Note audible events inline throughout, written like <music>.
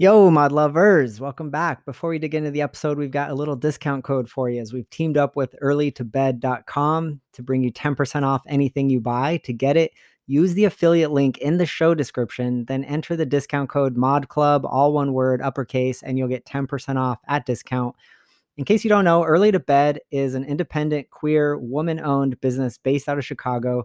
Yo, mod lovers, welcome back. Before we dig into the episode, we've got a little discount code for you as we've teamed up with earlytobed.com to bring you 10% off anything you buy. To get it, use the affiliate link in the show description, then enter the discount code mod club, all one word, uppercase, and you'll get 10% off at discount. In case you don't know, Early to Bed is an independent, queer, woman owned business based out of Chicago.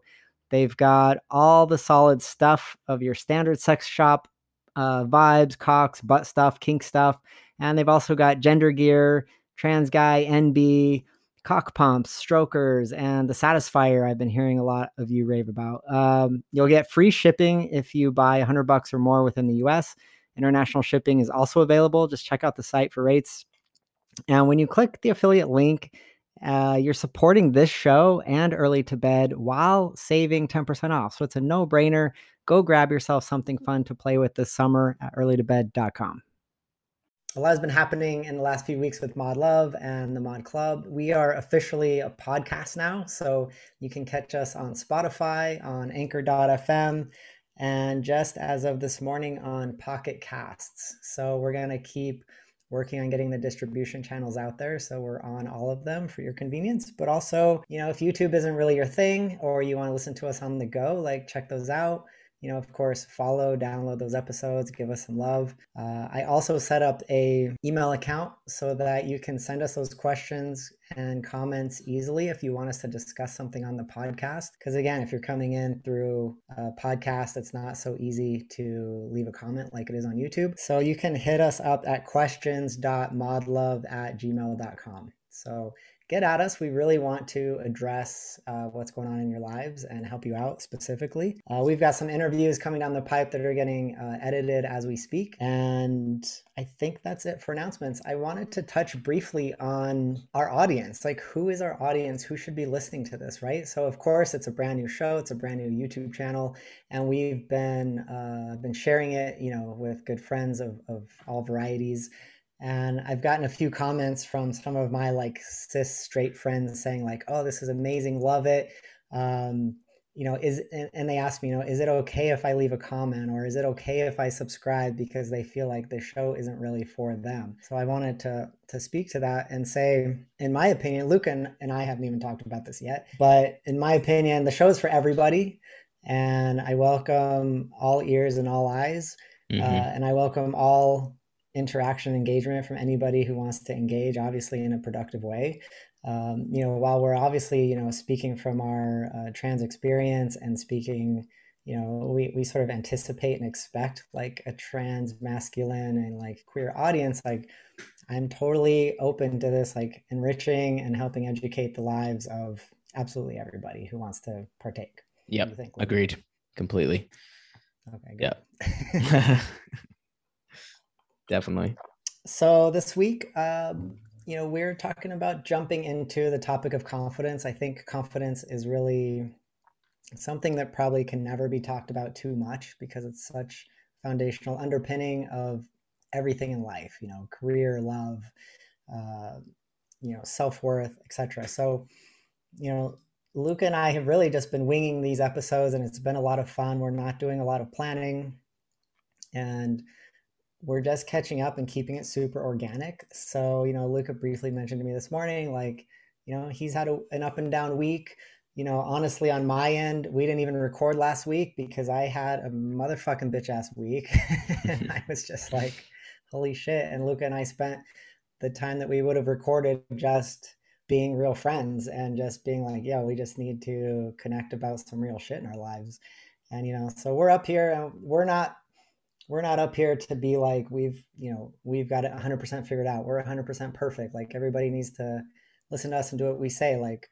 They've got all the solid stuff of your standard sex shop uh, vibes, cocks, butt stuff, kink stuff. And they've also got gender gear, trans guy, NB, cock pumps, strokers, and the Satisfier. I've been hearing a lot of you rave about. Um, you'll get free shipping if you buy 100 bucks or more within the US. International shipping is also available. Just check out the site for rates. And when you click the affiliate link, uh, you're supporting this show and early to bed while saving 10% off. So it's a no brainer go grab yourself something fun to play with this summer at earlytobed.com. A lot has been happening in the last few weeks with Mod Love and the Mod Club. We are officially a podcast now, so you can catch us on Spotify, on anchor.fm, and just as of this morning on Pocket Casts. So we're going to keep working on getting the distribution channels out there so we're on all of them for your convenience but also you know if youtube isn't really your thing or you want to listen to us on the go like check those out you know, of course, follow, download those episodes, give us some love. Uh, I also set up a email account so that you can send us those questions and comments easily if you want us to discuss something on the podcast. Because again, if you're coming in through a podcast, it's not so easy to leave a comment like it is on YouTube. So you can hit us up at questions.modlove at gmail.com. So get at us. We really want to address uh, what's going on in your lives and help you out specifically. Uh, we've got some interviews coming down the pipe that are getting uh, edited as we speak. And I think that's it for announcements. I wanted to touch briefly on our audience. Like, who is our audience? Who should be listening to this, right? So, of course, it's a brand new show, it's a brand new YouTube channel. And we've been, uh, been sharing it, you know, with good friends of, of all varieties and i've gotten a few comments from some of my like cis straight friends saying like oh this is amazing love it. Um, you know is and, and they ask me you know is it okay if i leave a comment or is it okay if i subscribe because they feel like the show isn't really for them? So i wanted to to speak to that and say in my opinion luke and, and i haven't even talked about this yet but in my opinion the show is for everybody. And i welcome all ears and all eyes. Mm-hmm. uh, and i welcome all interaction engagement from anybody who wants to engage obviously in a productive way. Um, you know while we're obviously you know speaking from our uh, trans experience and speaking you know we, we sort of anticipate and expect like a trans masculine and like queer audience like i'm totally open to this like enriching and helping educate the lives of absolutely everybody who wants to partake. Yeah, agreed. Completely. Okay good. yeah <laughs> <laughs> definitely. So this week, um, you know, we're talking about jumping into the topic of confidence. I think confidence is really something that probably can never be talked about too much because it's such foundational underpinning of everything in life. You know, career, love, uh, you know, self worth, etc. So, you know, Luca and I have really just been winging these episodes, and it's been a lot of fun. We're not doing a lot of planning, and we're just catching up and keeping it super organic. So, you know, Luca briefly mentioned to me this morning, like, you know, he's had a, an up and down week. You know, honestly, on my end, we didn't even record last week because I had a motherfucking bitch ass week. <laughs> and I was just like, holy shit. And Luca and I spent the time that we would have recorded just being real friends and just being like, yeah, we just need to connect about some real shit in our lives. And, you know, so we're up here and we're not we're not up here to be like we've you know we've got it 100% figured out. We're 100% perfect. Like everybody needs to listen to us and do what we say. Like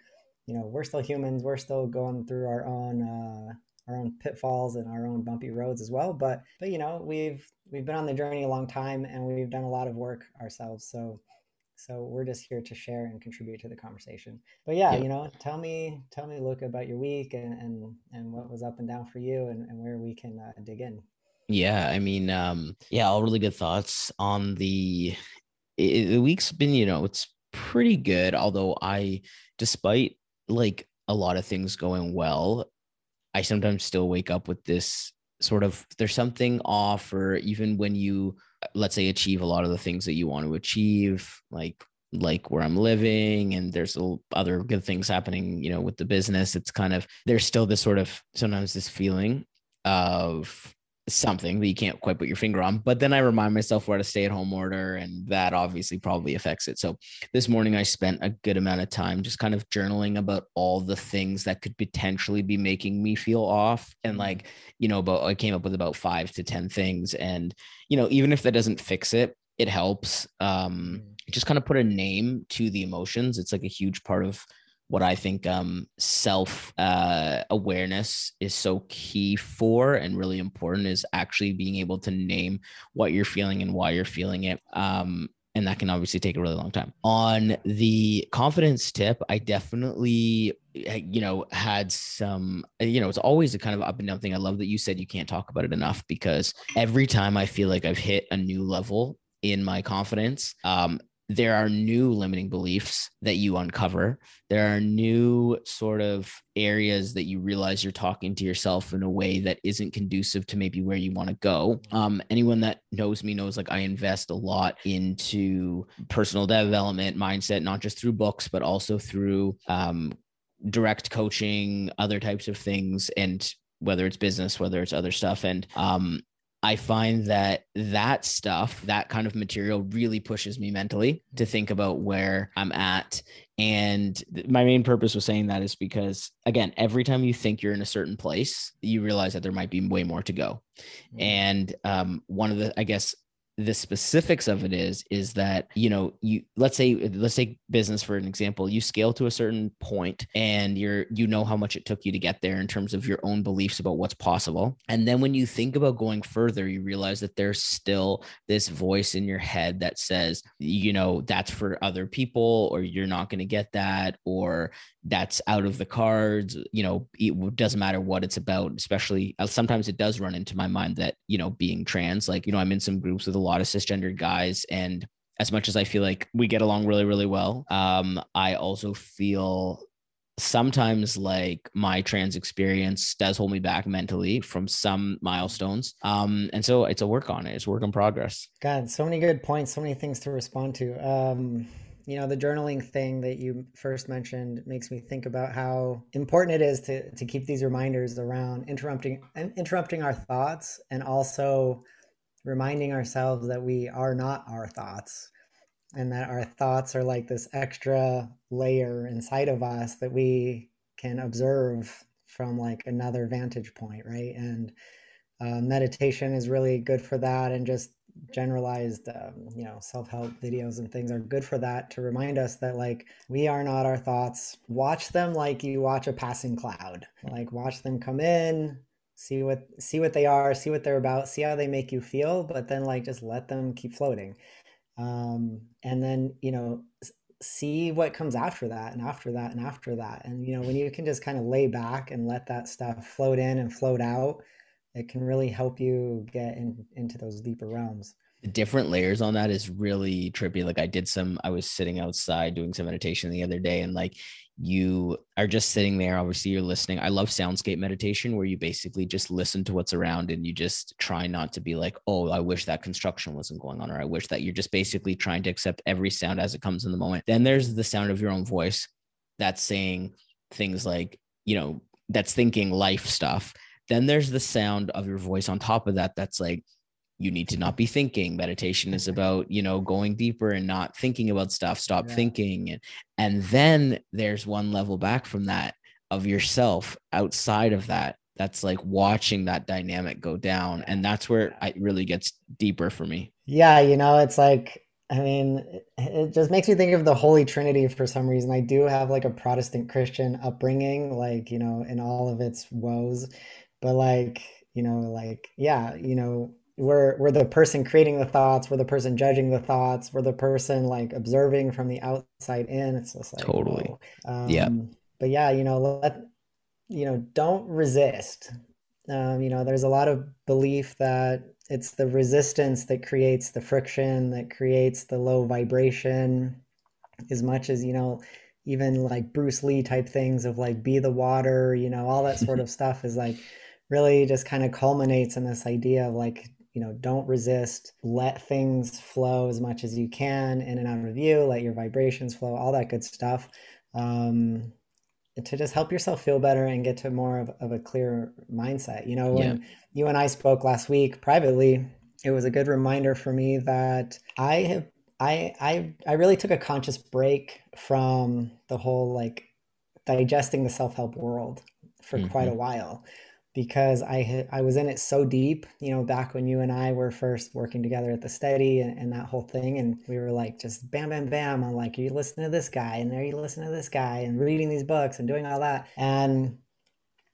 you know we're still humans. We're still going through our own uh our own pitfalls and our own bumpy roads as well. But but you know we've we've been on the journey a long time and we've done a lot of work ourselves. So so we're just here to share and contribute to the conversation. But yeah, yeah. you know tell me tell me look about your week and and, and what was up and down for you and, and where we can uh, dig in yeah, I mean, um, yeah, all really good thoughts on the it, the week's been, you know, it's pretty good. Although I, despite like a lot of things going well, I sometimes still wake up with this sort of there's something off, or even when you let's say achieve a lot of the things that you want to achieve like like where i'm living and there's other good things happening you know with the business it's kind of there's still this sort of sometimes this feeling of something that you can't quite put your finger on. But then I remind myself we're at a stay at home order, and that obviously probably affects it. So this morning I spent a good amount of time just kind of journaling about all the things that could potentially be making me feel off. And like, you know, about I came up with about five to 10 things. And, you know, even if that doesn't fix it, it helps. Um, mm. just kind of put a name to the emotions. It's like a huge part of what I think um, self uh, awareness is so key for and really important is actually being able to name what you're feeling and why you're feeling it. Um, and that can obviously take a really long time. On the confidence tip, I definitely, eh, you know, had some, you know, it's always a kind of up and down thing. I love that you said you can't talk about it enough because every time I feel like I've hit a new level in my confidence, um, there are new limiting beliefs that you uncover. There are new sort of areas that you realize you're talking to yourself in a way that isn't conducive to maybe where you want to go. Um, anyone that knows me knows like I invest a lot into personal development mindset, not just through books, but also through um, direct coaching, other types of things, and whether it's business, whether it's other stuff. And um, I find that that stuff, that kind of material really pushes me mentally to think about where I'm at. And my main purpose was saying that is because, again, every time you think you're in a certain place, you realize that there might be way more to go. Mm-hmm. And um, one of the, I guess, the specifics of it is is that you know you let's say let's take business for an example. You scale to a certain point and you're you know how much it took you to get there in terms of your own beliefs about what's possible. And then when you think about going further you realize that there's still this voice in your head that says you know that's for other people or you're not going to get that or that's out of the cards. You know it doesn't matter what it's about especially uh, sometimes it does run into my mind that you know being trans like you know i'm in some groups with a lot of cisgendered guys and as much as i feel like we get along really really well um i also feel sometimes like my trans experience does hold me back mentally from some milestones. Um and so it's a work on it. It's work in progress. God so many good points so many things to respond to. Um you know the journaling thing that you first mentioned makes me think about how important it is to to keep these reminders around interrupting interrupting our thoughts and also reminding ourselves that we are not our thoughts and that our thoughts are like this extra layer inside of us that we can observe from like another vantage point right? And uh, meditation is really good for that and just generalized um, you know self-help videos and things are good for that to remind us that like we are not our thoughts. Watch them like you watch a passing cloud. Like watch them come in see what see what they are see what they're about see how they make you feel but then like just let them keep floating. Um and then you know see what comes after that and after that and after that. And you know when you can just kind of lay back and let that stuff float in and float out it can really help you get in, into those deeper realms the different layers on that is really trippy like i did some i was sitting outside doing some meditation the other day and like you are just sitting there obviously you're listening. I love soundscape meditation where you basically just listen to what's around and you just try not to be like oh i wish that construction wasn't going on or i wish that you're just basically trying to accept every sound as it comes in the moment. Then there's the sound of your own voice that's saying things like you know that's thinking life stuff. Then there's the sound of your voice on top of that that's like you need to not be thinking. Meditation is about you know going deeper and not thinking about stuff. Stop yeah. thinking. And and then there's one level back from that of yourself outside of that. That's like watching that dynamic go down. And that's where it really gets deeper for me. Yeah you know it's like I mean, it just makes me think of the Holy Trinity for some reason. I do have like a Protestant Christian upbringing, like, you know, in all of its woes. But like, you know, like, yeah, you know, we're we're the person creating the thoughts we're the person judging the thoughts we're the person like observing from the outside in. It's just like totally. um, yeah. but yeah you know let you know don't resist. Um, you know there's a lot of belief that it's the resistance that creates the friction that creates the low vibration. As much as you know even like bruce lee type things of like be the water you know all that sort of <laughs> stuff is like really just kind of culminates in this idea of like you know don't resist let things flow as much as you can in and out of you let your vibrations flow all that good stuff um, to just help yourself feel better and get to more of, of a clear mindset you know when yeah. you and i spoke last week privately it was a good reminder for me that i have I, I I really took a conscious break from the whole like digesting the self-help world for mm-hmm. quite a while because I I was in it so deep, you know, back when you and I were first working together at the study and, and, that whole thing. And we were like, just bam, bam, bam. I'm like, you listen to this guy and there you listen to this guy and reading these books and doing all that. And,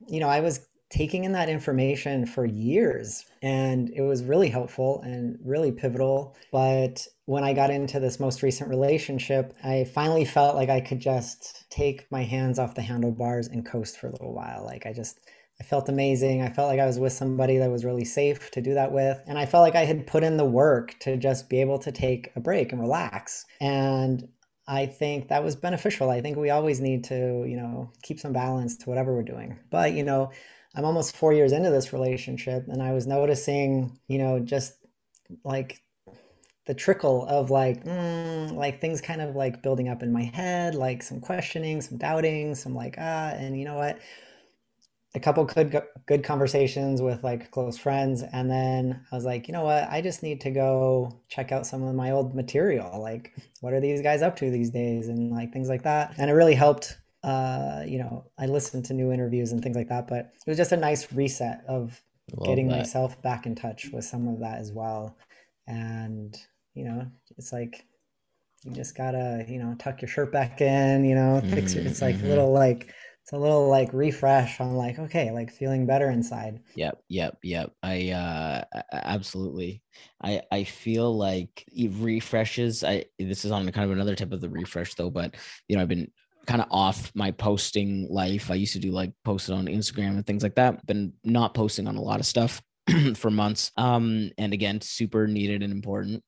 you know, I was taking in that information for years and it was really helpful and really pivotal. But when I got into this most recent relationship, I finally felt like I could just take my hands off the handlebars and coast for a little while. Like I just, I felt amazing. I felt like I was with somebody that was really safe to do that with. And I felt like I had put in the work to just be able to take a break and relax. And I think that was beneficial. I think we always need to, you know, keep some balance to whatever we're doing. But, you know, I'm almost four years into this relationship and I was noticing, you know, just like the trickle of like mm, like things kind of like building up in my head like some questioning some doubting some like ah and you know what a couple good good conversations with like close friends and then i was like you know what? I just need to go check out some of my old material. Like what are these guys up to these days? And like things like that. And it really helped uh you know i listened to new interviews and things like that but it was just a nice reset of getting that. myself back in touch with some of that as well. And you know it's like you just gotta you know tuck your shirt back in you know fix it. It's like mm-hmm. little like it's a little like refresh on like okay like feeling better inside. Yep yep yep. I uh absolutely. I i feel like it refreshes. I this is on kind of another type of the refresh though but you know i've been kind of off my posting life. I used to do like posted on instagram and things like that. Been not posting on a lot of stuff <clears throat> for months. Um and again super needed and important.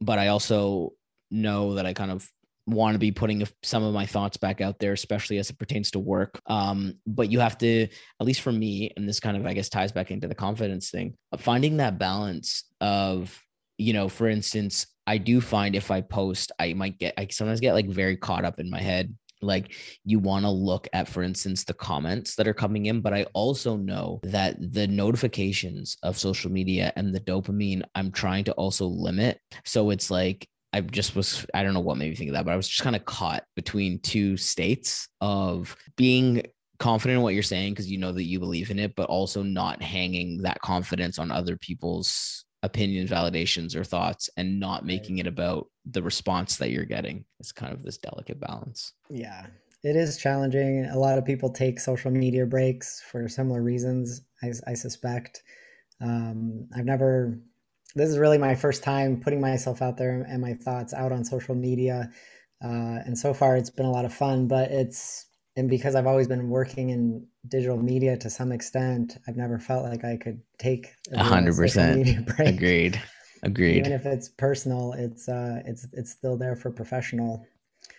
But i also know that i kind of want to be putting some of my thoughts back out there, especially as it pertains to work. Um, but you have to, at least for me, and this kind of, I guess, ties back into the confidence thing, finding that balance of, you know, for instance, I do find if I post, I might get, I sometimes get like very caught up in my head. Like you want to look at, for instance, the comments that are coming in, but I also know that the notifications of social media and the dopamine I'm trying to also limit. So it's like I just was, I don't know what made me think of that, but I was just kind of caught between two states of being confident in what you're saying because you know that you believe in it, but also not hanging that confidence on other people's opinions, validations, or thoughts and not making it about the response that you're getting. It's kind of this delicate balance. Yeah. It is challenging. A lot of people take social media breaks for similar reasons, I, I suspect. Um, I've never this is really my first time putting myself out there and my thoughts out on social media. Uh, and so far, it's been a lot of fun. But it's and because I've always been working in digital media to some extent, I've never felt like I could take a hundred percent <laughs> agreed. Agreed. Even if it's personal, it's uh, it's it's still there for professional.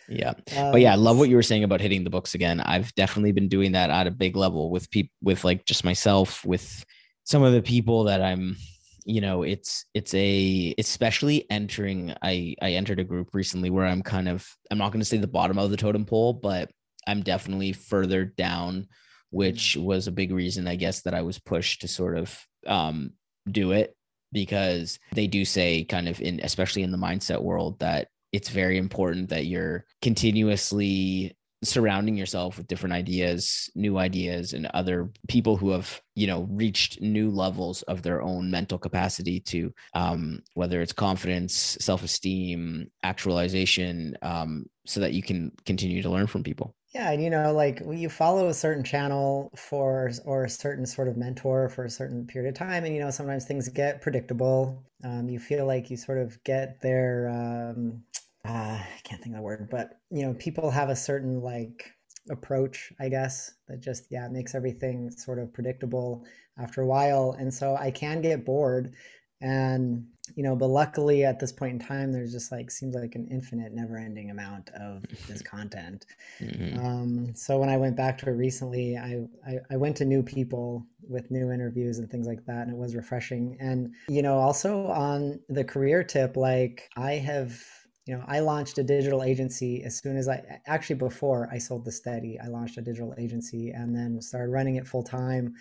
Yeah. Um, but yeah, I love what you were saying about hitting the books again. I've definitely been doing that at a big level with people with like just myself, with some of the people that I'm you know it's it's a especially entering i i entered a group recently where i'm kind of i'm not going to say the bottom of the totem pole but i'm definitely further down which mm-hmm. was a big reason i guess that i was pushed to sort of um do it because they do say kind of in especially in the mindset world that it's very important that you're continuously surrounding yourself with different ideas, new ideas, and other people who have, you know, reached new levels of their own mental capacity to, um, whether it's confidence, self esteem, actualization, um, so that you can continue to learn from people. Yeah, and you know, like you follow a certain channel for or a certain sort of mentor for a certain period of time, and you know, sometimes things get predictable. Um, you feel like you sort of get their um, uh, I can't think of the word, but you know, people have a certain like approach, I guess, that just yeah makes everything sort of predictable after a while, and so I can get bored. And you know, but luckily at this point in time, there's just like seems like an infinite, never-ending amount of this <laughs> content. Mm-hmm. Um, so when I went back to it recently, I, I I went to new people with new interviews and things like that, and it was refreshing. And you know, also on the career tip, like I have you know, I launched a digital agency as soon as I actually before I sold the steady, I launched a digital agency and then started running it full time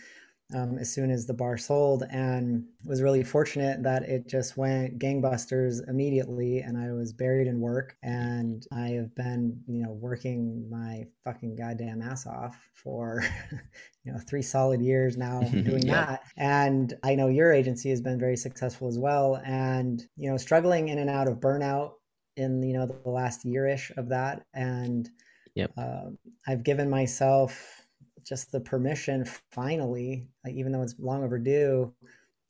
um, as soon as the bar sold and was really fortunate that it just went gangbusters immediately and I was buried in work and I have been, you know, working my fucking goddamn ass off for, <laughs> you know, three solid years now <laughs> doing yeah. that. And I know your agency has been very successful as well. And, you know, struggling in and out of burnout in, you know, the last yearish of that. And yep. Uh, I've given myself just the permission finally, like even though it's long overdue,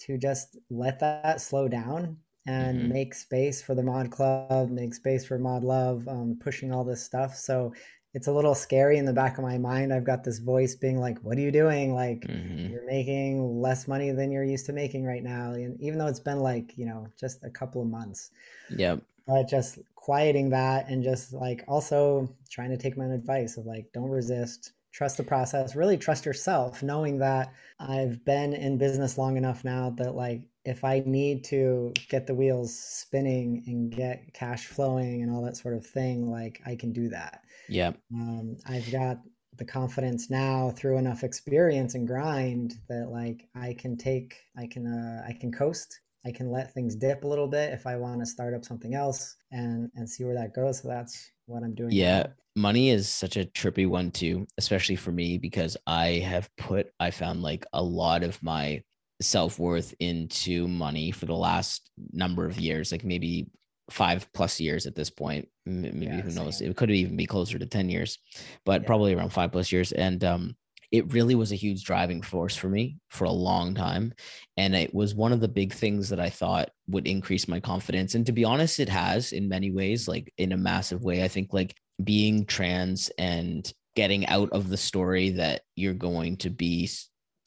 to just let that slow down and mm-hmm. make space for the mod club, make space for mod love, um, pushing all this stuff. So it's a little scary in the back of my mind. I've got this voice being like, "What are you doing? Like mm-hmm. you're making less money than you're used to making right now." And even though it's been like you know just a couple of months, yep. But just quieting that and just like also trying to take my own advice of like, don't resist, trust the process, really trust yourself, knowing that I've been in business long enough now that like if I need to get the wheels spinning and get cash flowing and all that sort of thing, like I can do that. Yeah. Um, I've got the confidence now through enough experience and grind that like I can take, I can, uh, I can coast. I can let things dip a little bit if I want to start up something else and and see where that goes. So that's what I'm doing. Yeah. Money is such a trippy one too, especially for me because I have put I found like a lot of my self-worth into money for the last number of years, like maybe five plus years at this point. Maybe yeah, who knows? It could even be closer to 10 years, but yeah. probably around five plus years. And um it really was a huge driving force for me for a long time. And it was one of the big things that I thought would increase my confidence. And to be honest, it has in many ways, like in a massive way. I think like being trans and getting out of the story that you're going to be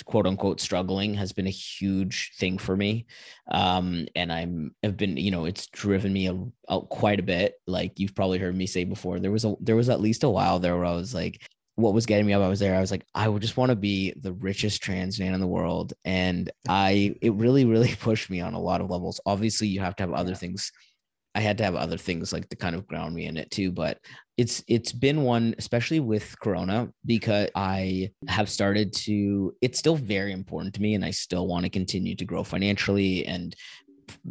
quote unquote struggling has been a huge thing for me um and i'm have been you know it's driven me out quite a bit like you've probably heard me say before there was a there was at least a while there where i was like what was getting me up i was there i was like i would just want to be the richest trans man in the world and i it really really <laughs> pushed me on a lot of levels obviously you have to have other things I had to have other things like to kind of ground me in it too. But it's it's been one, especially with Corona, because I have started to. It's still very important to me, and I still want to continue to grow financially and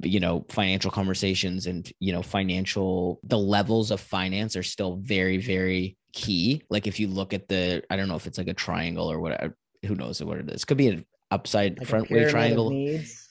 you know financial conversations and you know financial the levels of finance are still very very key like if you look at the i don't know if it's like a triangle or what who knows what it is could be an upside like front way triangle.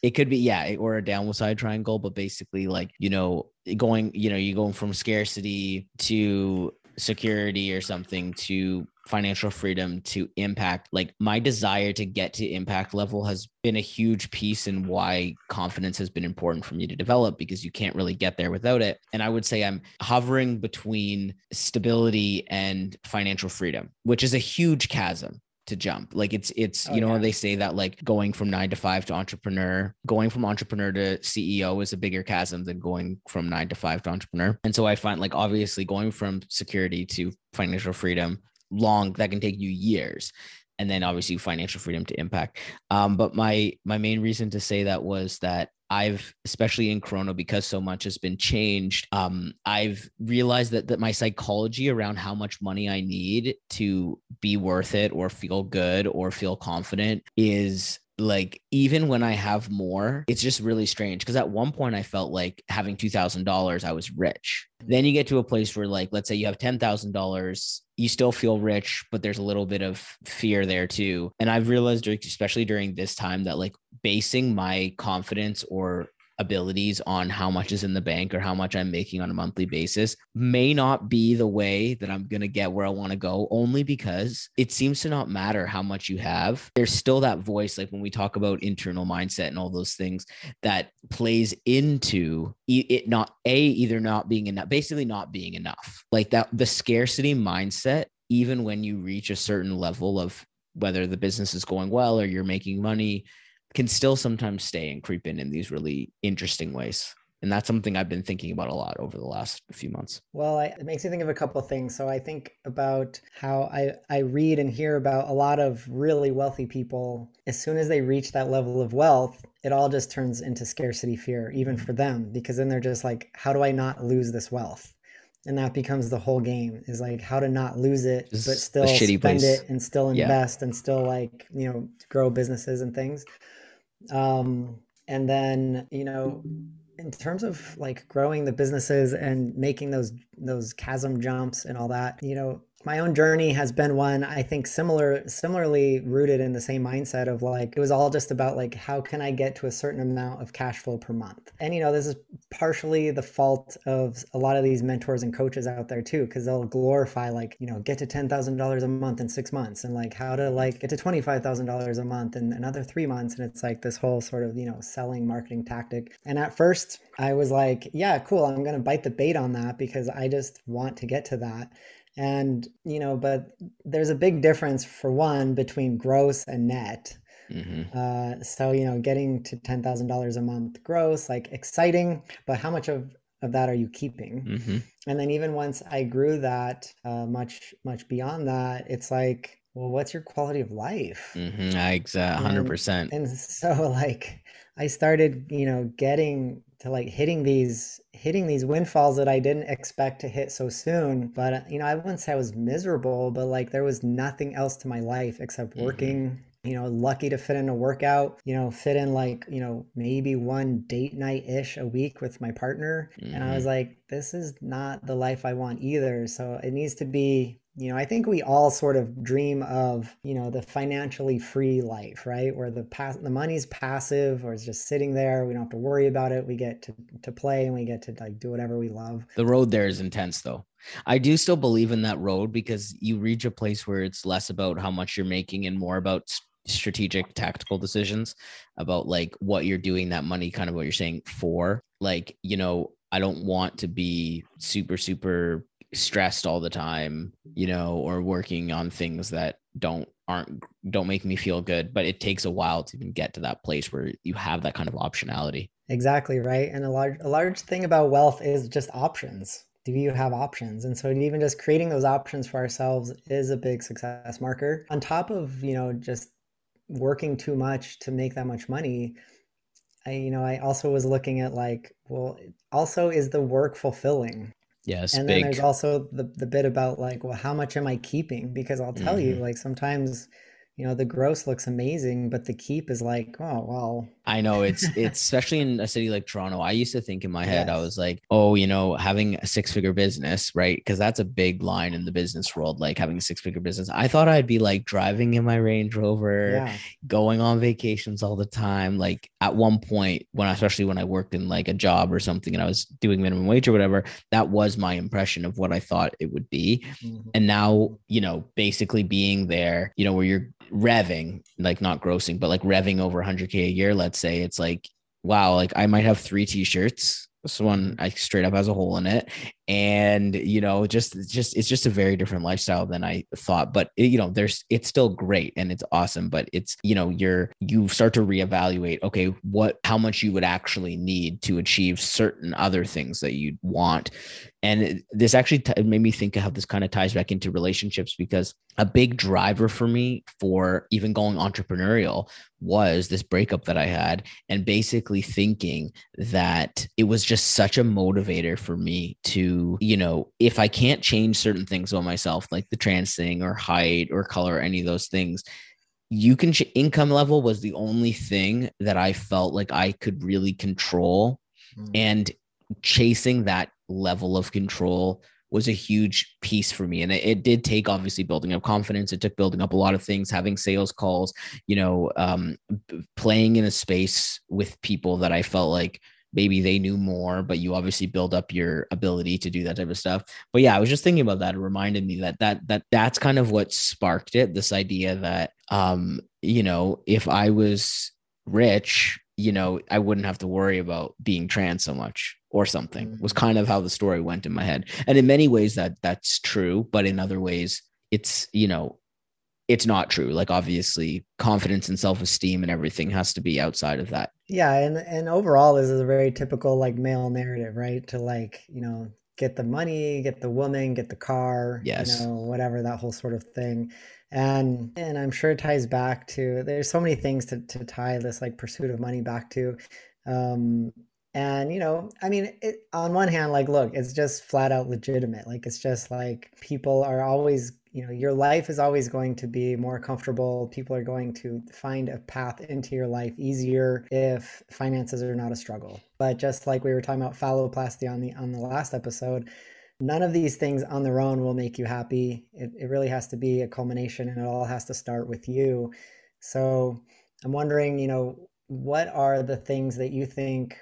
It could be yeah, or a downward side triangle, but basically like you know going you know you're going from scarcity to security or something to financial freedom to impact like my desire to get to impact level has been a huge piece in why confidence has been important for me to develop because you can't really get there without it and i would say i'm hovering between stability and financial freedom which is a huge chasm to jump. Like it's it's oh, you know yeah. they say that like going from 9 to 5 to entrepreneur, going from entrepreneur to CEO is a bigger chasm than going from 9 to 5 to entrepreneur. And so I find like obviously going from security to financial freedom long that can take you years and then obviously financial freedom to impact. Um, but my my main reason to say that was that I've, especially in Corona, because so much has been changed, um, I've realized that that my psychology around how much money I need to be worth it or feel good or feel confident is like even when I have more, it's just really strange because at one point I felt like having two thousand dollars, I was rich. Then you get to a place where, like, let's say you have ten thousand dollars, you still feel rich, but there's a little bit of fear there too. And I've realized, especially during this time, that like basing my confidence or abilities on how much is in the bank or how much I'm making on a monthly basis may not be the way that I'm going to get where I want to go, only because it seems to not matter how much you have. There's still that voice, like when we talk about internal mindset and all those things that plays into it not a either not being enough, basically not being enough. Like that, the scarcity mindset, even when you reach a certain level of whether the business is going well or you're making money can still sometimes stay and creep in in these really interesting ways. And that's something i've been thinking about a lot over the last few months. Well I, it makes me think of a couple of things. So i think about how i i read and hear about a lot of really wealthy people. As soon as they reach that level of wealth it all just turns into scarcity fear even for them because then they're just like how do i not lose this wealth? And that becomes the whole game is like how to not lose it but still spend place. it and still invest yeah. and still like you know grow businesses and things um and then you know in terms of like growing the businesses and making those those chasm jumps and all that you know my own journey has been one I think similar similarly rooted in the same mindset of like it was all just about like how can I get to a certain amount of cash flow per month. And you know, this is partially the fault of a lot of these mentors and coaches out there too cuz they'll glorify like, you know, get to $10,000 a month in 6 months and like how to like get to $25,000 a month in another 3 months and it's like this whole sort of, you know, selling marketing tactic. And at first I was like, yeah, cool, I'm going to bite the bait on that because I just want to get to that and you know but there's a big difference for one between gross and net mm-hmm. uh, so you know getting to $10000 a month gross like exciting but how much of of that are you keeping mm-hmm. and then even once i grew that uh, much much beyond that it's like well what's your quality of life mm-hmm. exactly 100% and, and so <laughs> like i started you know getting to like hitting these hitting these windfalls that I didn't expect to hit so soon. But uh, you know, I wouldn't say I was miserable, but like there was nothing else to my life except mm-hmm. working. Mm-hmm. You know, lucky to fit in a workout, you know, fit in like, you know, maybe one date night ish a week with my partner. Mm-hmm. And I was mm-hmm. like, this is not the life I want either. So it needs to be you know i think we all sort of dream of you know the financially free life right? Where the pass the money's passive or it's just sitting there. We don't have to worry about it. We get to, to play and we get to like do whatever we love. The road there is intense though. I do still believe in that road because you reach a place where it's less about how much you're making and more about strategic tactical decisions about like what you're doing that money kind of what you're saying for. Like you know i don't want to be super super stressed all the time, you know, or working on things that don't aren't don't make me feel good, but it takes a while to even get to that place where you have that kind of optionality. Exactly, right? And a large a large thing about wealth is just options. Do you have options? And so even just creating those options for ourselves is a big success marker. On top of, you know, just working too much to make that much money, I, you know, I also was looking at like, well, also is the work fulfilling? Yes. And big. then there's also the, the bit about like, well, how much am I keeping? Because I'll tell mm-hmm. you, like sometimes, you know, the gross looks amazing, but the keep is like, oh well, I know it's <laughs> it's especially in a city like Toronto. I used to think in my head, yes. I was like, oh, you know, having a six figure business, right? Because that's a big line in the business world, like having a six figure business. I thought I'd be like driving in my Range Rover, yeah. going on vacations all the time. Like at one point, when I, especially when I worked in like a job or something and I was doing minimum wage or whatever, that was my impression of what I thought it would be. Mm-hmm. And now, you know, basically being there, you know, where you're revving, like not grossing, but like revving over 100K a year, let's let's say it's like wow like i might have three t-shirts this one I straight up has a hole in it and you know just just it's just a very different lifestyle than i thought but it, you know there's it's still great and it's awesome but it's you know you're you start to reevaluate okay what how much you would actually need to achieve certain other things that you want. And this actually t- made me think of how this kind of ties back into relationships because a big driver for me for even going entrepreneurial was this breakup that I had, and basically thinking that it was just such a motivator for me to, you know, if I can't change certain things about myself, like the trans thing or height or color, or any of those things, you can ch- income level was the only thing that I felt like I could really control. Mm. And chasing that level of control was a huge piece for me. And it, it, did take obviously building up confidence. It took building up a lot of things, having sales calls, you know, um, playing in a space with people that I felt like maybe they knew more, but you obviously build up your ability to do that type of stuff. But yeah, I was just thinking about that. It reminded me that that that that's kind of what sparked it. This idea that um, you know, if I was rich, you know, I wouldn't have to worry about being trans so much or something mm-hmm. was kind of how the story went in my head. And in many ways that that's true, but in other ways it's, you know, it's not true. Like obviously confidence and self-esteem and everything has to be outside of that. Yeah, and and overall this is a very typical like male narrative, right? To like, you know, get the money, get the woman, get the car, yes. you know, whatever that whole sort of thing. And and I'm sure it ties back to there's so many things to to tie this like pursuit of money back to. Um and you know i mean it, on one hand like look it's just flat out legitimate like it's just like people are always you know your life is always going to be more comfortable. People are going to find a path into your life easier if finances are not a struggle. But just like we were talking about phalloplasty on the on the last episode none of these things on their own will make you happy. It, it really has to be a culmination and it all has to start with you. So i'm wondering you know what are the things that you think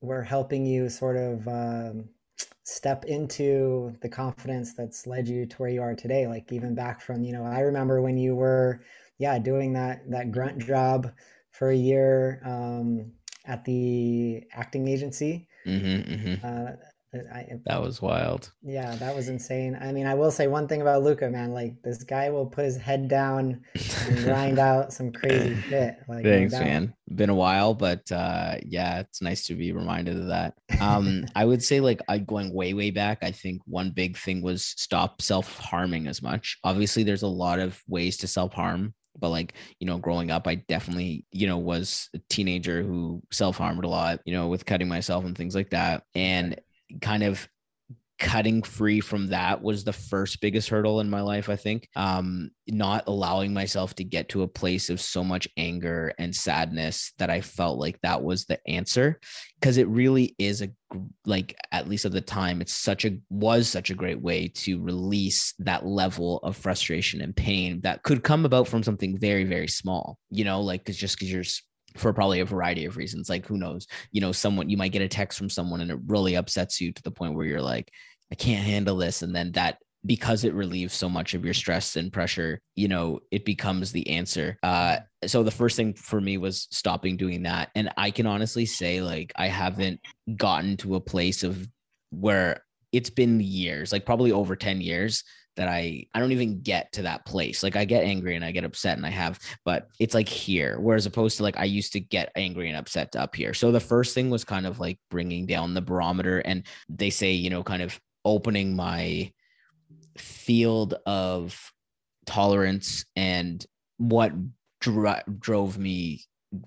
we're helping you sort of um, step into the confidence that's led you to where you are today like even back from you know i remember when you were yeah doing that that grunt job for a year um, at the acting agency mm-hmm, mm-hmm. Uh, I, that was wild. Yeah, that was insane. I mean, I will say one thing about Luca, man. Like this guy will put his head down and grind <laughs> out some crazy <laughs> shit. Like, Thanks, man. Been a while, but uh, yeah, it's nice to be reminded of that. Um, <laughs> I would say like I going way, way back. I think one big thing was stop self harming as much. Obviously, there's a lot of ways to self harm but like you know growing up i definitely you know was a teenager who self-harmed a lot you know with cutting myself and things like that and kind of cutting free from that was the first biggest hurdle in my life i think. Um not allowing myself to get to a place of so much anger and sadness that i felt like that was the answer. Because it really is a like at least at the time it's such a was such a great way to release that level of frustration and pain that could come about from something very very small you know like cause just because you're for probably a variety of reasons. Like, who knows? You know, someone you might get a text from someone and it really upsets you to the point where you're like, I can't handle this. And then that, because it relieves so much of your stress and pressure, you know, it becomes the answer. Uh, so the first thing for me was stopping doing that. And I can honestly say, like, I haven't gotten to a place of where it's been years, like probably over 10 years that I I don't even get to that place. Like I get angry and I get upset and I have, but it's like here. Whereas opposed to like I used to get angry and upset up here. So the first thing was kind of like bringing down the barometer, and they say you know kind of opening my field of tolerance and what dro- drove me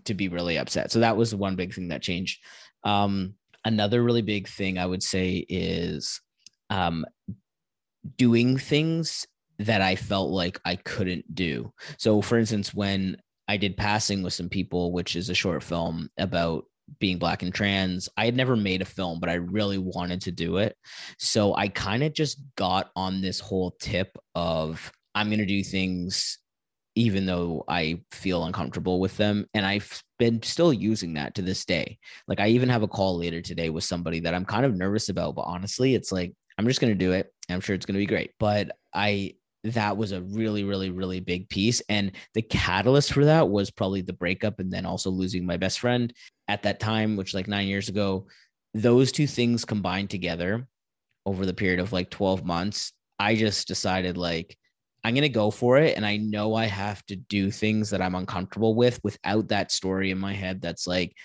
to be really upset. So that was one big thing that changed. Um, another really big thing I would say is um, doing things that I felt like I couldn't do. So, for instance, when I did Passing with some people, which is a short film about being black and trans, I had never made a film, but I really wanted to do it. So, I kind of just got on this whole tip of I'm going to do things even though I feel uncomfortable with them. And I've been still using that to this day. Like, I even have a call later today with somebody that I'm kind of nervous about, but honestly, it's like, I'm just going to do it. I'm sure it's going to be great. But I, that was a really, really, really big piece. And the catalyst for that was probably the breakup and then also losing my best friend at that time, which like nine years ago. Those two things combined together over the period of like 12 months, I just decided like, I'm going to go for it. And I know I have to do things that I'm uncomfortable with without that story in my head that's like,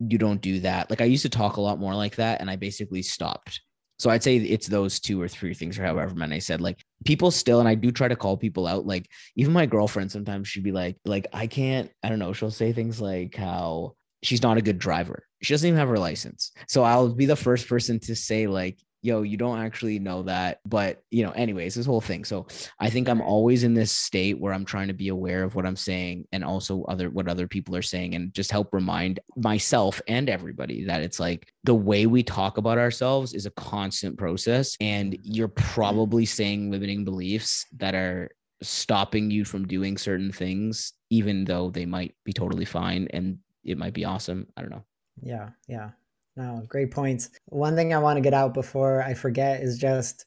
you don't do that. Like I used to talk a lot more like that. And I basically stopped so I'd say it's those two or three things, or however many I said. Like people still, and I do try to call people out. Like even my girlfriend, sometimes she'd be like, like I can't. I don't know. She'll say things like how she's not a good driver. She doesn't even have her license. So I'll be the first person to say like, yo, you don't actually know that. But, you know, anyways, this whole thing. So I think I'm always in this state where I'm trying to be aware of what I'm saying and also other what other people are saying and just help remind myself and everybody that it's like the way we talk about ourselves is a constant process. And mm-hmm. you're probably saying limiting beliefs that are stopping you from doing certain things, even though they might be totally fine and it might be awesome. I don't know. Yeah. Yeah. No, great points. One thing I want to get out before I forget is just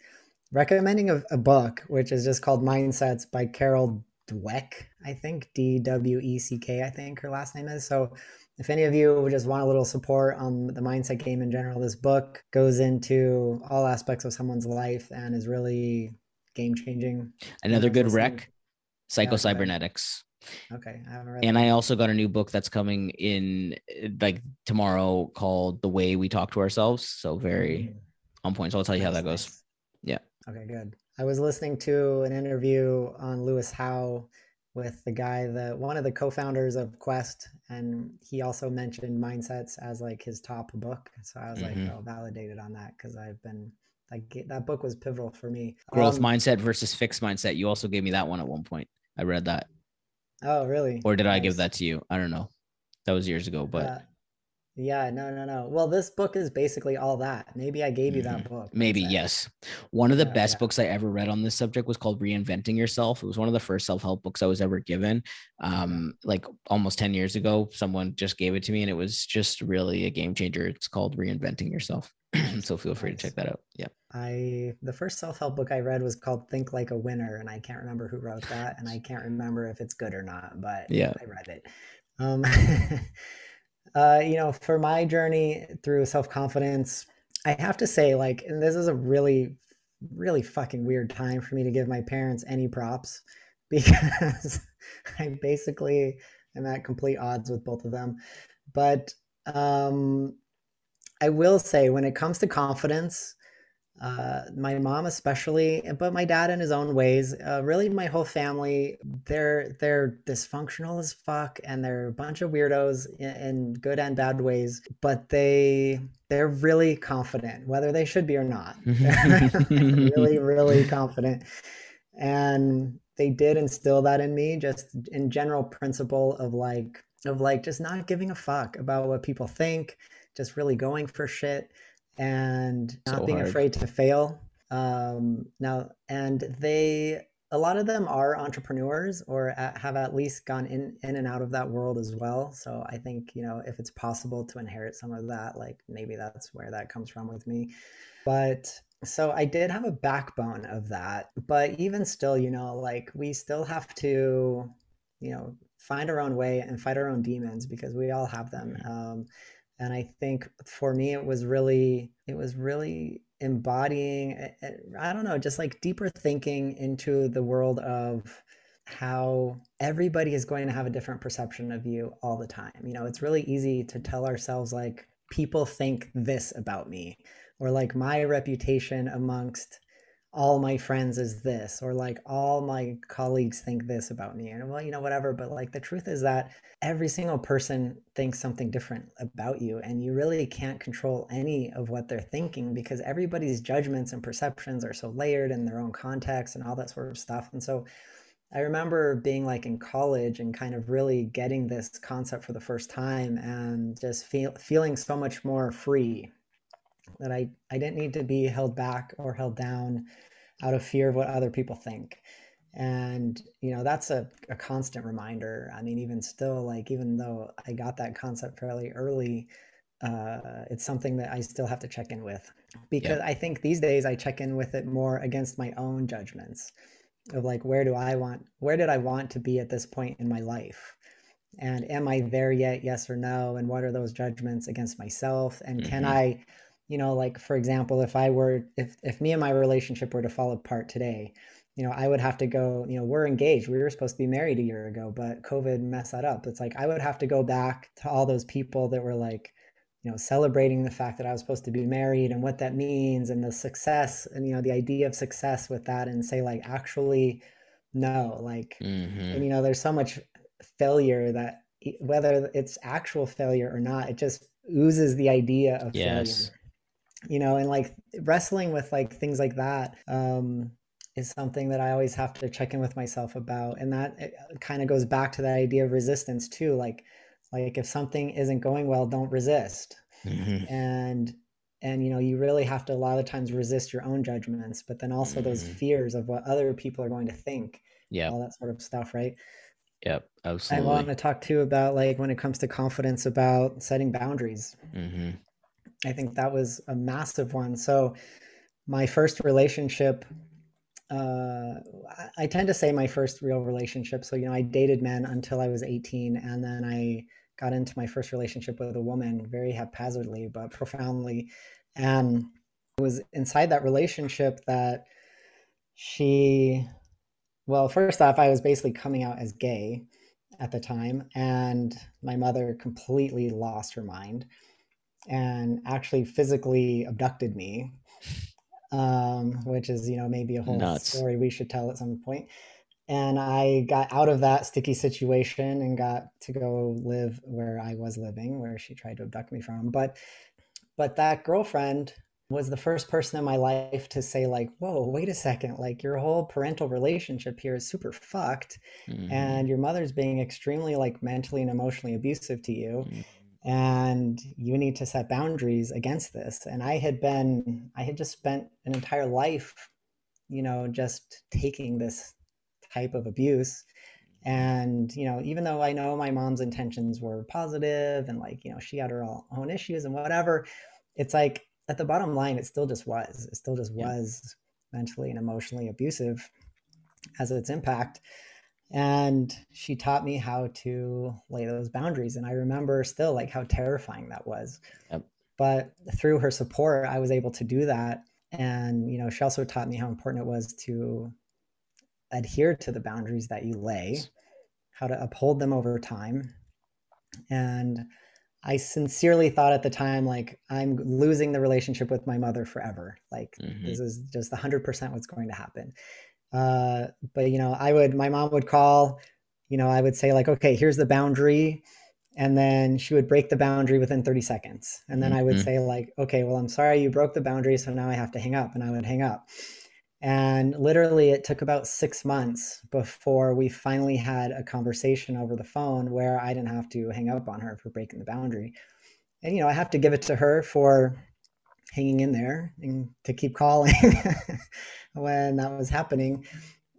recommending a, a book, which is just called Mindsets by Carol Dweck, I think, D W E C K, I think her last name is. So if any of you just want a little support on the mindset game in general, this book goes into all aspects of someone's life and is really game changing. Another good rec Psycho Cybernetics. Okay, I haven't read. And that. I also got a new book that's coming in like tomorrow called "The Way We Talk to Ourselves." So very mm. on point. So I'll tell you how that goes. Yeah. Okay, good. I was listening to an interview on Lewis Howes with the guy that one of the co-founders of Quest, and he also mentioned mindsets as like his top book. So I was mm-hmm. like, oh, validated on that because I've been like that book was pivotal for me. Growth um, mindset versus fixed mindset. You also gave me that one at one point. I read that. Oh, really? Or did nice. I give that to you? I don't know. That was years ago, but uh, yeah, no, no, no. Well, this book is basically all that. Maybe I gave you that mm-hmm. book. Maybe, yes. One of the yeah, best yeah. books I ever read on this subject was called Reinventing Yourself. It was one of the first self-help books I was ever given. Um, like almost 10 years ago, someone just gave it to me and it was just really a game changer. It's called Reinventing Yourself. <clears throat> so feel free nice. to check that out. Yeah. I the first self-help book I read was called Think Like a Winner, and I can't remember who wrote that, and I can't remember if it's good or not, but yeah, I read it. Um <laughs> Uh, you know, for my journey through self confidence, I have to say, like, and this is a really, really fucking weird time for me to give my parents any props <laughs> because I basically am at complete odds with both of them. But um, I will say, when it comes to confidence, uh, my mom especially, but my dad in his own ways. Uh, really, my whole family they're they're dysfunctional as fuck, and they're a bunch of weirdos in, in good and bad ways. But they they're really confident, whether they should be or not. <laughs> <laughs> really, really confident, and they did instill that in me, just in general principle of like of like just not giving a fuck about what people think, just really going for shit and not so being hard. afraid to fail. Um, now, and they, a lot of them are entrepreneurs or have at least gone in, in and out of that world as well. So I think, you know, if it's possible to inherit some of that, like maybe that's where that comes from with me. But so I did have a backbone of that. But even still, you know, like we still have to, you know, find our own way and fight our own demons because we all have them. Um, and i think for me it was really it was really embodying eh, eh, i don't know just like deeper thinking into the world of how everybody is going to have a different perception of you all the time. You know it's really easy to tell ourselves like people think this about me or like my reputation amongst all my friends is this or like all my colleagues think this about me and well you know whatever but like the truth is that every single person thinks something different about you and you really can't control any of what they're thinking because everybody's judgments and perceptions are so layered in their own context and all that sort of stuff and so I remember being like in college and kind of really getting this concept for the first time and just feel, feeling so much more free that I, I didn't need to be held back or held down out of fear of what other people think. And you know that's a, a constant reminder. I mean even still like even though i got that concept fairly early uh, it's something that i still have to check in with. Because yeah. i think these days i check in with it more against my own judgments of like where do i want where did i want to be at this point in my life? And am i there yet? Yes or no? And what are those judgments against myself? And mm-hmm. can i you know like for example if i were if if me and my relationship were to fall apart today you know i would have to go you know we're engaged we were supposed to be married a year ago but covid messed that up it's like i would have to go back to all those people that were like you know celebrating the fact that i was supposed to be married and what that means and the success and you know the idea of success with that and say like actually no like mm-hmm. and you know there's so much failure that whether it's actual failure or not it just oozes the idea of yes. failure you know and like wrestling with like things like that um is something that i always have to check in with myself about and that uh, kind of goes back to that idea of resistance too like like if something isn't going well don't resist mm-hmm. and and you know you really have to a lot of times resist your own judgments but then also mm-hmm. those fears of what other people are going to think yeah all that sort of stuff right yep absolutely i want to talk too about like when it comes to confidence about setting boundaries mm-hmm. I think that was a massive one. So, my first relationship, uh, I tend to say my first real relationship. So, you know, I dated men until I was 18, and then I got into my first relationship with a woman very haphazardly, but profoundly. And it was inside that relationship that she well, first off, I was basically coming out as gay at the time, and my mother completely lost her mind and actually physically abducted me, um, which is, you know, maybe a whole Nuts. story we should tell at some point. And I got out of that sticky situation and got to go live where I was living, where she tried to abduct me from. But, but that girlfriend was the first person in my life to say like whoa wait a second like your whole parental relationship here is super fucked mm-hmm. and your mother's being extremely like mentally and emotionally abusive to you mm-hmm. And you need to set boundaries against this and i had been i had just spent an entire life you know just taking this type of abuse and you know even though i know my mom's intentions were positive and like you know she had her own issues and whatever it's like at the bottom line, it still just was. It still just yeah. was mentally and emotionally abusive as its impact. And she taught me how to lay those boundaries. And I remember still like how terrifying that was. Yep. But through her support, I was able to do that. And, you know, she also taught me how important it was to adhere to the boundaries that you lay, how to uphold them over time. And I sincerely thought at the time, like, I'm losing the relationship with my mother forever. Like, mm-hmm. this is just 100% what's going to happen. Uh, but, you know, I would, my mom would call, you know, I would say, like, okay, here's the boundary. And then she would break the boundary within 30 seconds. And then mm-hmm. I would mm-hmm. say, like, okay, well, I'm sorry you broke the boundary. So now I have to hang up. And I would hang up. And literally, it took about six months before we finally had a conversation over the phone where I didn't have to hang up on her for breaking the boundary. And, you know, I have to give it to her for hanging in there and to keep calling <laughs> when that was happening.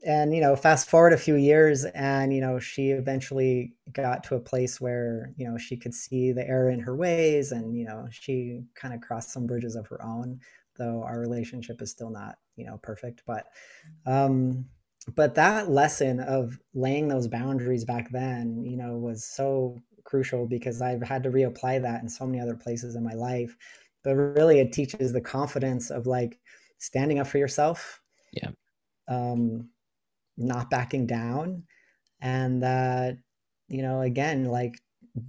And, you know, fast forward a few years, and, you know, she eventually got to a place where, you know, she could see the error in her ways and, you know, she kind of crossed some bridges of her own though our relationship is still not you know perfect but um but that lesson of laying those boundaries back then you know was so crucial because i've had to reapply that in so many other places in my life but really it teaches the confidence of like standing up for yourself yeah um not backing down and that you know again like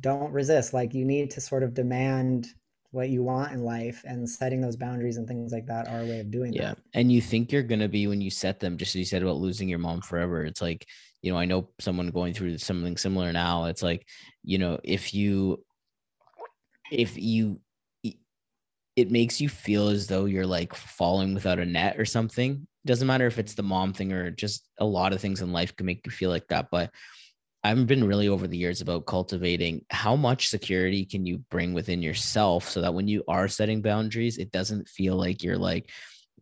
don't resist like you need to sort of demand what you want in life and setting those boundaries and things like that are a way of doing that. yeah. that. And you think you're going to be when you set them, just as you said about losing your mom forever. It's like, you know, I know someone going through something similar now. It's like, you know, if you, if you, it makes you feel as though you're like falling without a net or something. Doesn't matter if it's the mom thing or just a lot of things in life can make you feel like that. But I've been really over the years about cultivating how much security can you bring within yourself so that when you are setting boundaries, it doesn't feel like you're like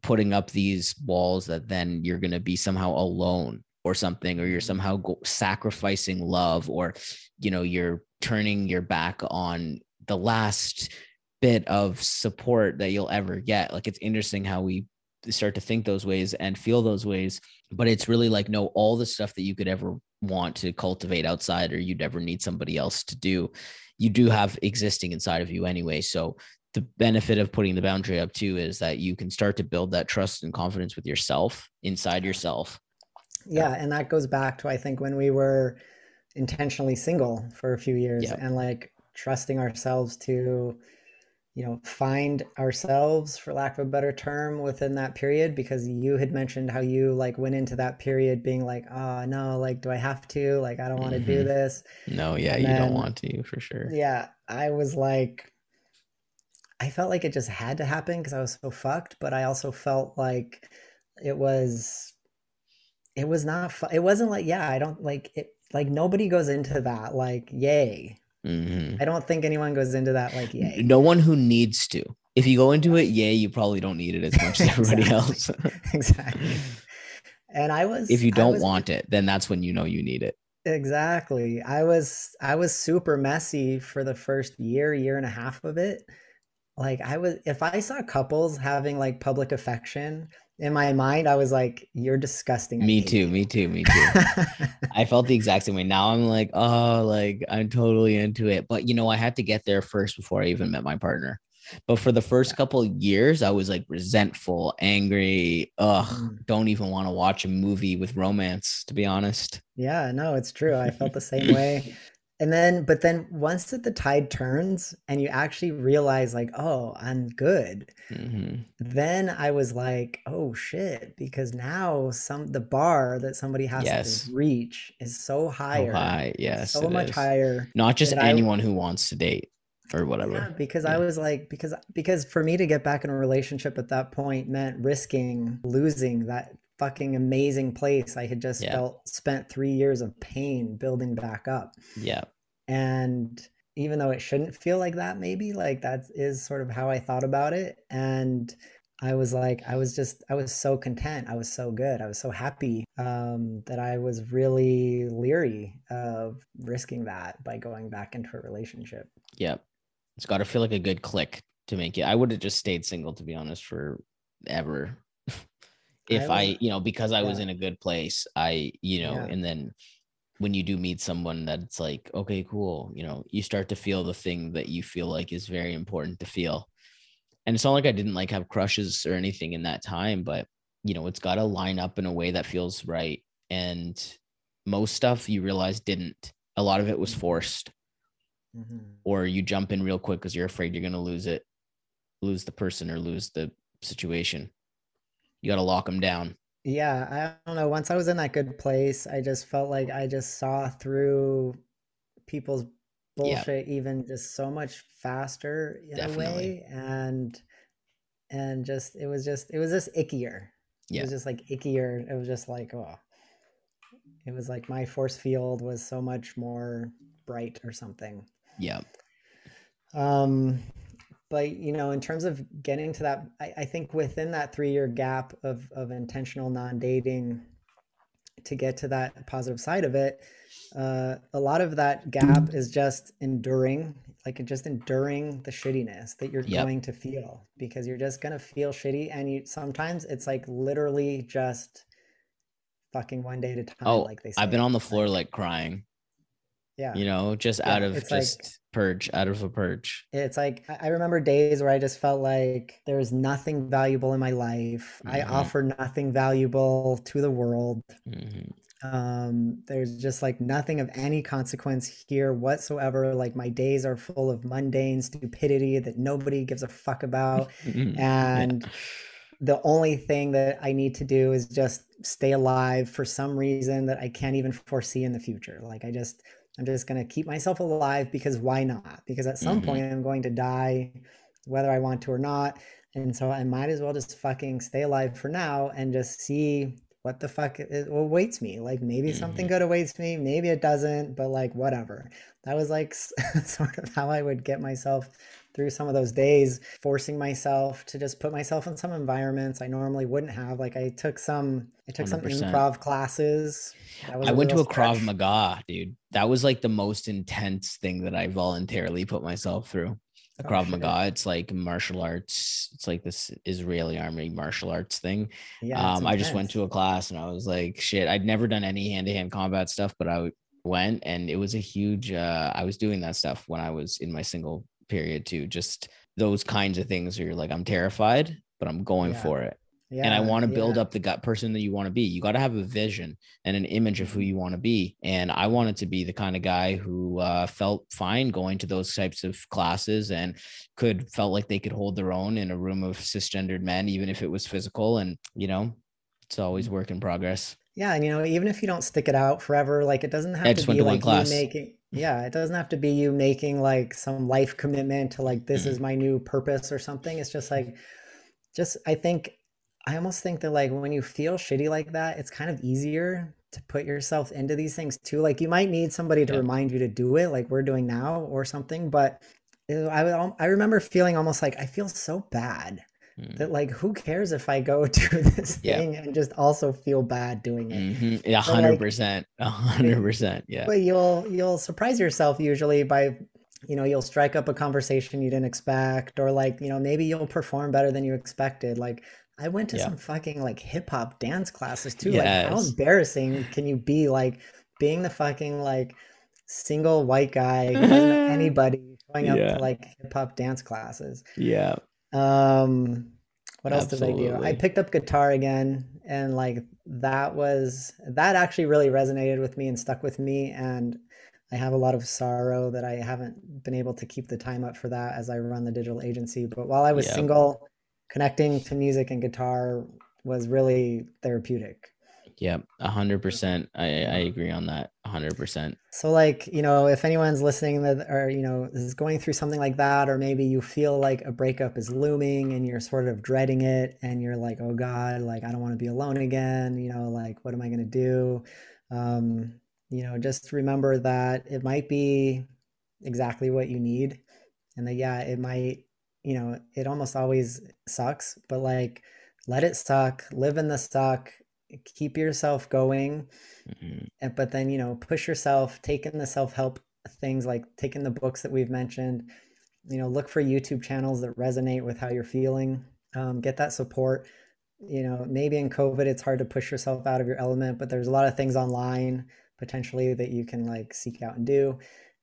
putting up these walls that then you're going to be somehow alone or something, or you're mm-hmm. somehow go- sacrificing love, or, you know, you're turning your back on the last bit of support that you'll ever get. Like it's interesting how we start to think those ways and feel those ways but it's really like no all the stuff that you could ever want to cultivate outside or you'd ever need somebody else to do you do have existing inside of you anyway so the benefit of putting the boundary up too is that you can start to build that trust and confidence with yourself inside yourself yeah and that goes back to i think when we were intentionally single for a few years yeah. and like trusting ourselves to you know find ourselves for lack of a better term within that period because you had mentioned how you like went into that period being like oh no like do i have to? Like i don't want to mm-hmm. do this. No yeah and you then, don't want to for sure. Yeah i was like i felt like it just had to happen because i was so fucked but i also felt like it was it was not fu- it wasn't like yeah i don't like it like nobody goes into that like yay Mm-hmm. I don't think anyone goes into that like yay. No one who needs to. If you go into it, yay, you probably don't need it as much as <laughs> everybody else. <laughs> exactly. And I was if you don't was, want it, then that's when you know you need it. Exactly. I was I was super messy for the first year, year and a half of it. Like I was if I saw couples having like public affection, in my mind, I was like, "You're disgusting." me too. You. Me too. Me too. <laughs> I felt the exact same way. Now I'm like, "Oh, like I'm totally into it." But you know, I had to get there first before I even met my partner. But for the first couple years, I was like resentful, angry. Ugh, Mm. don't even want to watch a movie with romance, to be honest. Yeah, no, it's true. I felt the same <laughs> way. And then, but then once that the tide turns and you actually realize, like, oh, I'm good, Mhm. then I was like, oh shit, because now some the bar that somebody has Yes. to reach is so Oh, higher, hi. Yes. so much is. higher. Not just that I- anyone who wants to date or Yeah, whatever. because I was like, because because for me to get back in a relationship at that point meant risking losing that fucking amazing place I had just Yeah. felt spent three years of pain building back up. Yeah. And even though it shouldn't feel like that, maybe like that is sort of how I thought about it. And I was like, I was just, I was so content. I was so good. I was so happy um, that I was really leery of risking that by going back into a relationship. Yeah. It's got to feel like a good click to make it. I would have just stayed single, to be honest, forever. If I, was- you know, because I was in a good place, I, you know, Yeah. and then when you do meet someone that's like, okay, cool, you know, you start to feel the thing that you feel like is very important to feel. And it's not like I didn't like have crushes or anything in that time, but you know, it's got to line up in a way that feels right. And most stuff you realize didn't. A lot of it was forced Mhm. or you jump in real quick because you're afraid you're going to lose it, lose the person or lose the situation. You got to lock them down. Yeah, I don't know. Once I was in that good place, I just felt like I just saw through people's Yeah. bullshit even just so much faster in a Definitely. way. And and just it was just it was just ickier. Yeah. It was just like ickier. It was just like, oh. It was like my force field was so much more bright or something. Yeah. Um, but you know, in terms of getting to that, I, I think within that three year gap of of intentional non dating, to get to that positive side of it, uh, a lot of that gap is just enduring, like just enduring the shittiness that you're Yep. going to feel because you're just gonna feel shitty, and you sometimes it's like literally just fucking one day at a time, Oh, like they say. I've been on the floor like crying, yeah. you know, just Yeah, out of it's like- just purge, out of a purge. It's like I I remember days where I just felt like there was nothing valuable in my life. I Mhm. offer nothing valuable to the world. Mhm. Um, there's just like nothing of any consequence here whatsoever. Like my days are full of mundane stupidity that nobody gives a fuck about. <laughs> Mhm. And the only thing that I need to do is just stay alive for some reason that I can't even foresee in the future. Like I just, I'm just gonna keep myself alive because why not? Because at some Mhm. point I'm going to die, whether I want to or not. And so I might as well just fucking stay alive for now and just see what the fuck awaits me. Like maybe something Mhm. good awaits me, maybe it doesn't, but like whatever. That was like <laughs> sort of how I would get myself through some of those days, forcing myself to just put myself in some environments I normally wouldn't have. Like I took some, I took some 100%. improv classes. I went to a Krav. Maga, dude. That was like the most intense thing that I voluntarily put myself through. A Oh, Krav shit. Maga, it's like martial arts. It's like this Israeli army martial arts thing. Yeah, um, I just went to a class and I was like, shit, I'd never done any hand to hand combat stuff, but I went and it was a huge, uh, I was doing that stuff when I was in my single period too. Just those kinds of things where you're like, I'm terrified, but I'm going Yeah. for it. and I want to build yeah. up the gut person that you want to be. You got to have a vision and an image of who Mhm. you want to be. And I wanted to be the kind of guy who uh, felt fine going to those types of classes and could felt like they could hold their own in a room of cisgendered men, even if it was physical. And you know, it's always work in progress. Yeah, and you know, even if you don't stick it out forever, like it doesn't have I to be like class. you making yeah, it doesn't have to be you making like some life commitment to like this Mm-hmm. is my new purpose or something. It's just like just I think I almost think that like when you feel shitty like that, it's kind of easier to put yourself into these things too. Like you might need somebody to Yeah. remind you to do it, like we're doing now or something. But uh, I I remember feeling almost like I feel so bad Mm. that like who cares if I go <laughs> do this Yeah. thing and just also feel bad doing it. Mhm. Yeah, hundred percent, a hundred percent. Yeah, But you'll you'll surprise yourself usually by you know you'll strike up a conversation you didn't expect or like you know maybe you'll perform better than you expected like I went to Yeah. some fucking like hip hop dance classes too like how embarrassing can you be like being the fucking like single white guy who <laughs> doesn't know anybody going up yeah. to like hip hop dance classes. Yeah. Um, what else Absolutely. did I do? I picked up guitar again, and like that was that actually really resonated with me and stuck with me. And I have a lot of sorrow that I haven't been able to keep the time up for that as I run the digital agency. But while I was single, connecting to music and guitar was really therapeutic. Yeah, a hundred percent. I I agree on that. A hundred percent. So like, you know, if anyone's listening that or you know is going through something like that, or maybe you feel like a breakup is looming and you're sort of dreading it and you're like, oh God, like I don't want to be alone again, you know, like what am I gonna do? Um, you know, just remember that it might be exactly what you need. And that yeah, it might, you know, it almost always sucks, but like let it suck, live in the suck, keep yourself going mm-hmm. but then you know push yourself taking the self-help things like taking the books that we've mentioned you know look for youtube channels that resonate with how you're feeling um, get that support you know maybe in covid it's hard to push yourself out of your element but there's a lot of things online potentially that you can like seek out and do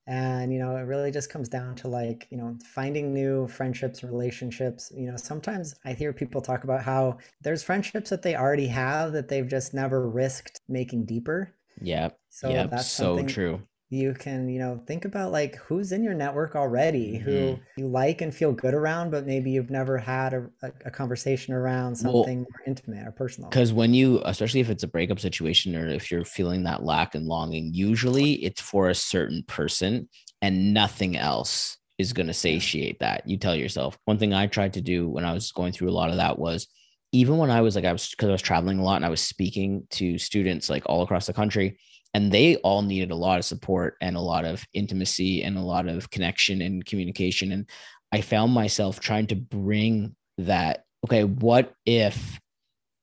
and you know it really just comes down to like you know finding new friendships relationships. You know sometimes i hear people talk about how there's friendships that they already have that they've just never risked making deeper. Yeah so yep. that's so true you can you know think about like who's in your network already mm-hmm. who you like and feel good around but maybe you've never had a, a conversation around something well, more intimate or personal. Because when you especially if it's a breakup situation or if you're feeling that lack and longing usually it's for a certain person and nothing else is going to satiate that you tell yourself. One thing i tried to do when i was going through a lot of that was even when i was like i was because i was traveling a lot and i was speaking to students like all across the country and they all needed a lot of support and a lot of intimacy and a lot of connection and communication. And i found myself trying to bring that okay what if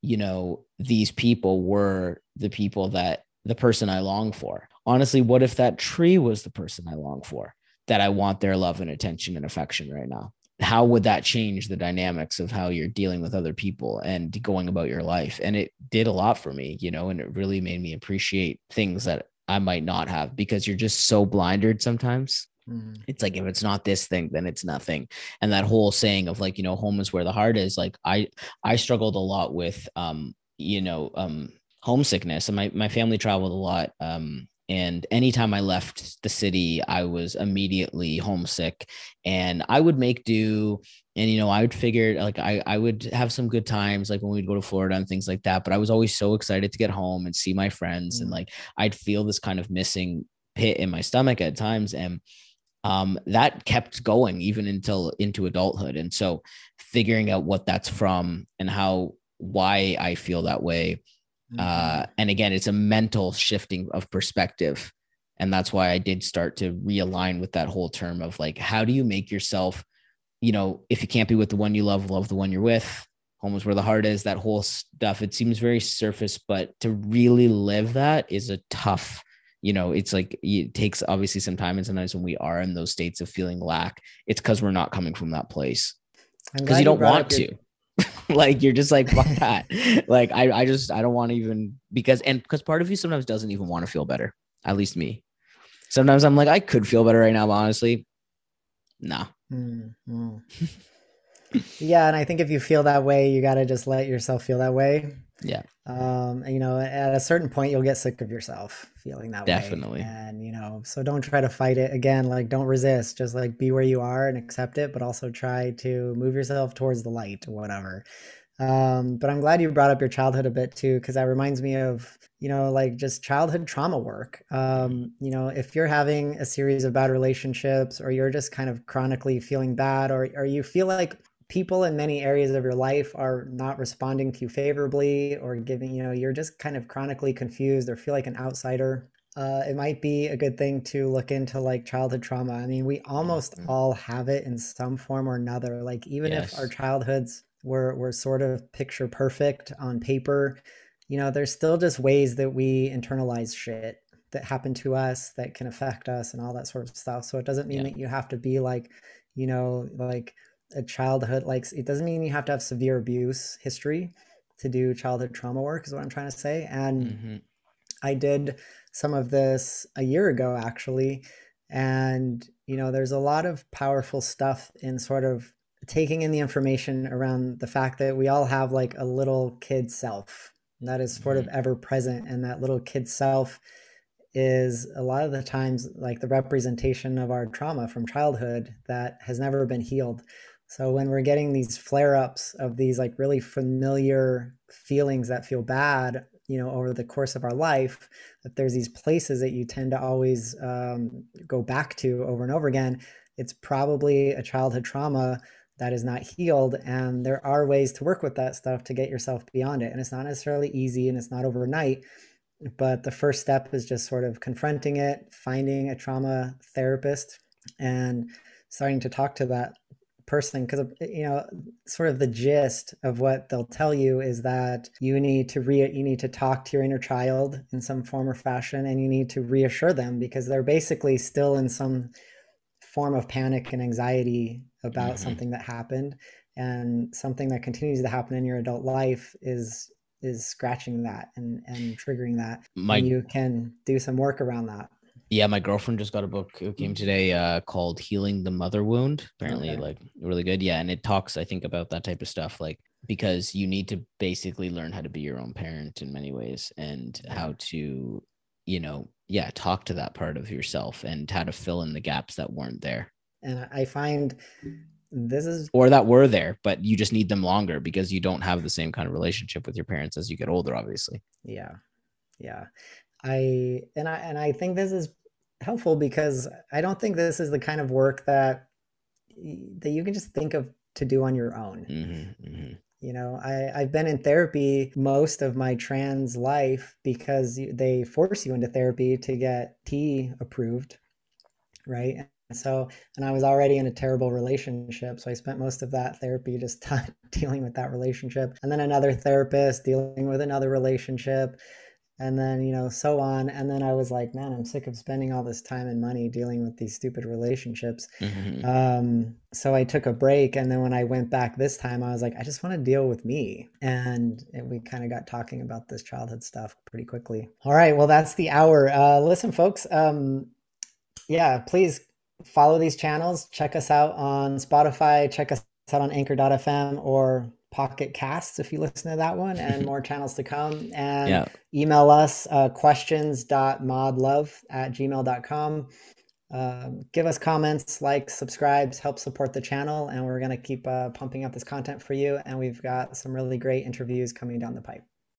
you know these people were the people that the person i long for? Honestly what if that tree was the person i long for that i want their love and attention and affection right now how would that change the dynamics of how you're dealing with other people and going about your life? And it did a lot for me you know and it really made me appreciate things that i might not have because you're just so blinded sometimes. Mm-hmm. it's like if it's not this thing then it's nothing. And that whole saying of like you know home is where the heart is like i i struggled a lot with um you know um homesickness. And my, my family traveled a lot um and anytime I left the city, I was immediately homesick and I would make do. And, you know, I would figure like I, I would have some good times, like when we'd go to Florida and things like that. But I was always so excited to get home and see my friends. Mm-hmm. And like I'd feel this kind of missing pit in my stomach at times. And um, that kept going even until into adulthood. And so figuring out what that's from and how, why I feel that way uh, mm-hmm. and again, it's a mental shifting of perspective. And that's why I did start to realign with that whole term of like, how do you make yourself, you know, if you can't be with the one you love, love the one you're with. Home is where the heart is, that whole stuff. It seems very surface, but to really live that is a tough, you know, it's like it takes obviously some time. And sometimes when we are in those states of feeling lack, it's because we're not coming from that place. Because you don't want to. <laughs> like you're just like fuck that. Like I, I just i don't want to even because and because part of you sometimes doesn't even want to feel better at least me. Sometimes i'm like i could feel better right now but honestly nah. Mm-hmm. <laughs> yeah and i think if you feel that way you got to just let yourself feel that way. Yeah um you know at a certain point you'll get sick of yourself feeling that definitely. way and you know so don't try to fight it. Again like don't resist. Just like be where you are and accept it but also try to move yourself towards the light or whatever. Um but i'm glad you brought up your childhood a bit too because that reminds me of you know like just childhood trauma work. Um you know if you're having a series of bad relationships or you're just kind of chronically feeling bad or or you feel like people in many areas of your life are not responding to you favorably or giving you know you're just kind of chronically confused or feel like an outsider uh, it might be a good thing to look into like childhood trauma i mean we almost mm-hmm. all have it in some form or another like even yes. if our childhoods were were sort of picture perfect on paper you know there's still just ways that we internalize shit that happen to us that can affect us and all that sort of stuff so it doesn't mean yeah. that you have to be like you know like a childhood like it doesn't mean you have to have severe abuse history to do childhood trauma work is what i'm trying to say and mm-hmm. i did some of this a year ago actually and you know, there's a lot of powerful stuff in sort of taking in the information around the fact that we all have like a little kid self that is sort of mm-hmm. ever present and that little kid self is a lot of the times like the representation of our trauma from childhood that has never been healed so when we're getting these flare ups of these like really familiar feelings that feel bad you know over the course of our life that there's these places that you tend to always um, go back to over and over again it's probably a childhood trauma that is not healed and there are ways to work with that stuff to get yourself beyond it. And it's not necessarily easy and it's not overnight but the first step is just sort of confronting it finding a trauma therapist and starting to talk to that person because you know sort of the gist of what they'll tell you is that you need to re you need to talk to your inner child in some form or fashion and you need to reassure them because they're basically still in some form of panic and anxiety about mm-hmm. something that happened. And something that continues to happen in your adult life is is scratching that and and triggering that. My, and you can do some work around that yeah, my girlfriend just got a book. It came today uh, called "Healing the Mother Wound." Apparently, okay. like really good. Yeah, and it talks, I think, about that type of stuff, like because you need to basically learn how to be your own parent in many ways, and how to, you know, yeah, talk to that part of yourself and how to fill in the gaps that weren't there. And I find this is or that were there, but you just need them longer because you don't have the same kind of relationship with your parents as you get older, obviously. Yeah, yeah. I and I and I think this is helpful because I don't think this is the kind of work that that you can just think of to do on your own. Mm-hmm, mm-hmm. You know, I, I've been in therapy most of my trans life because they force you into therapy to get T approved, right? And so, and I was already in a terrible relationship. So I spent most of that therapy just t- <laughs> dealing with that relationship. And then another therapist dealing with another relationship and then you know so on. And then i was like man i'm sick of spending all this time and money dealing with these stupid relationships. Mm-hmm. um, so i took a break and then when i went back this time i was like i just want to deal with me. And we kind of got talking about this childhood stuff pretty quickly. All right well that's the hour. Uh, listen folks um, yeah please follow these channels. Check us out on spotify. Check us out on anchor.fm or Pocket Casts if you listen to that one, and <laughs> more channels to come. And yeah. email us uh, questions.modlove at gmail.com. Um, give us comments, likes, subscribes, help support the channel, and we're going to keep uh, pumping out this content for you. And we've got some really great interviews coming down the pipe.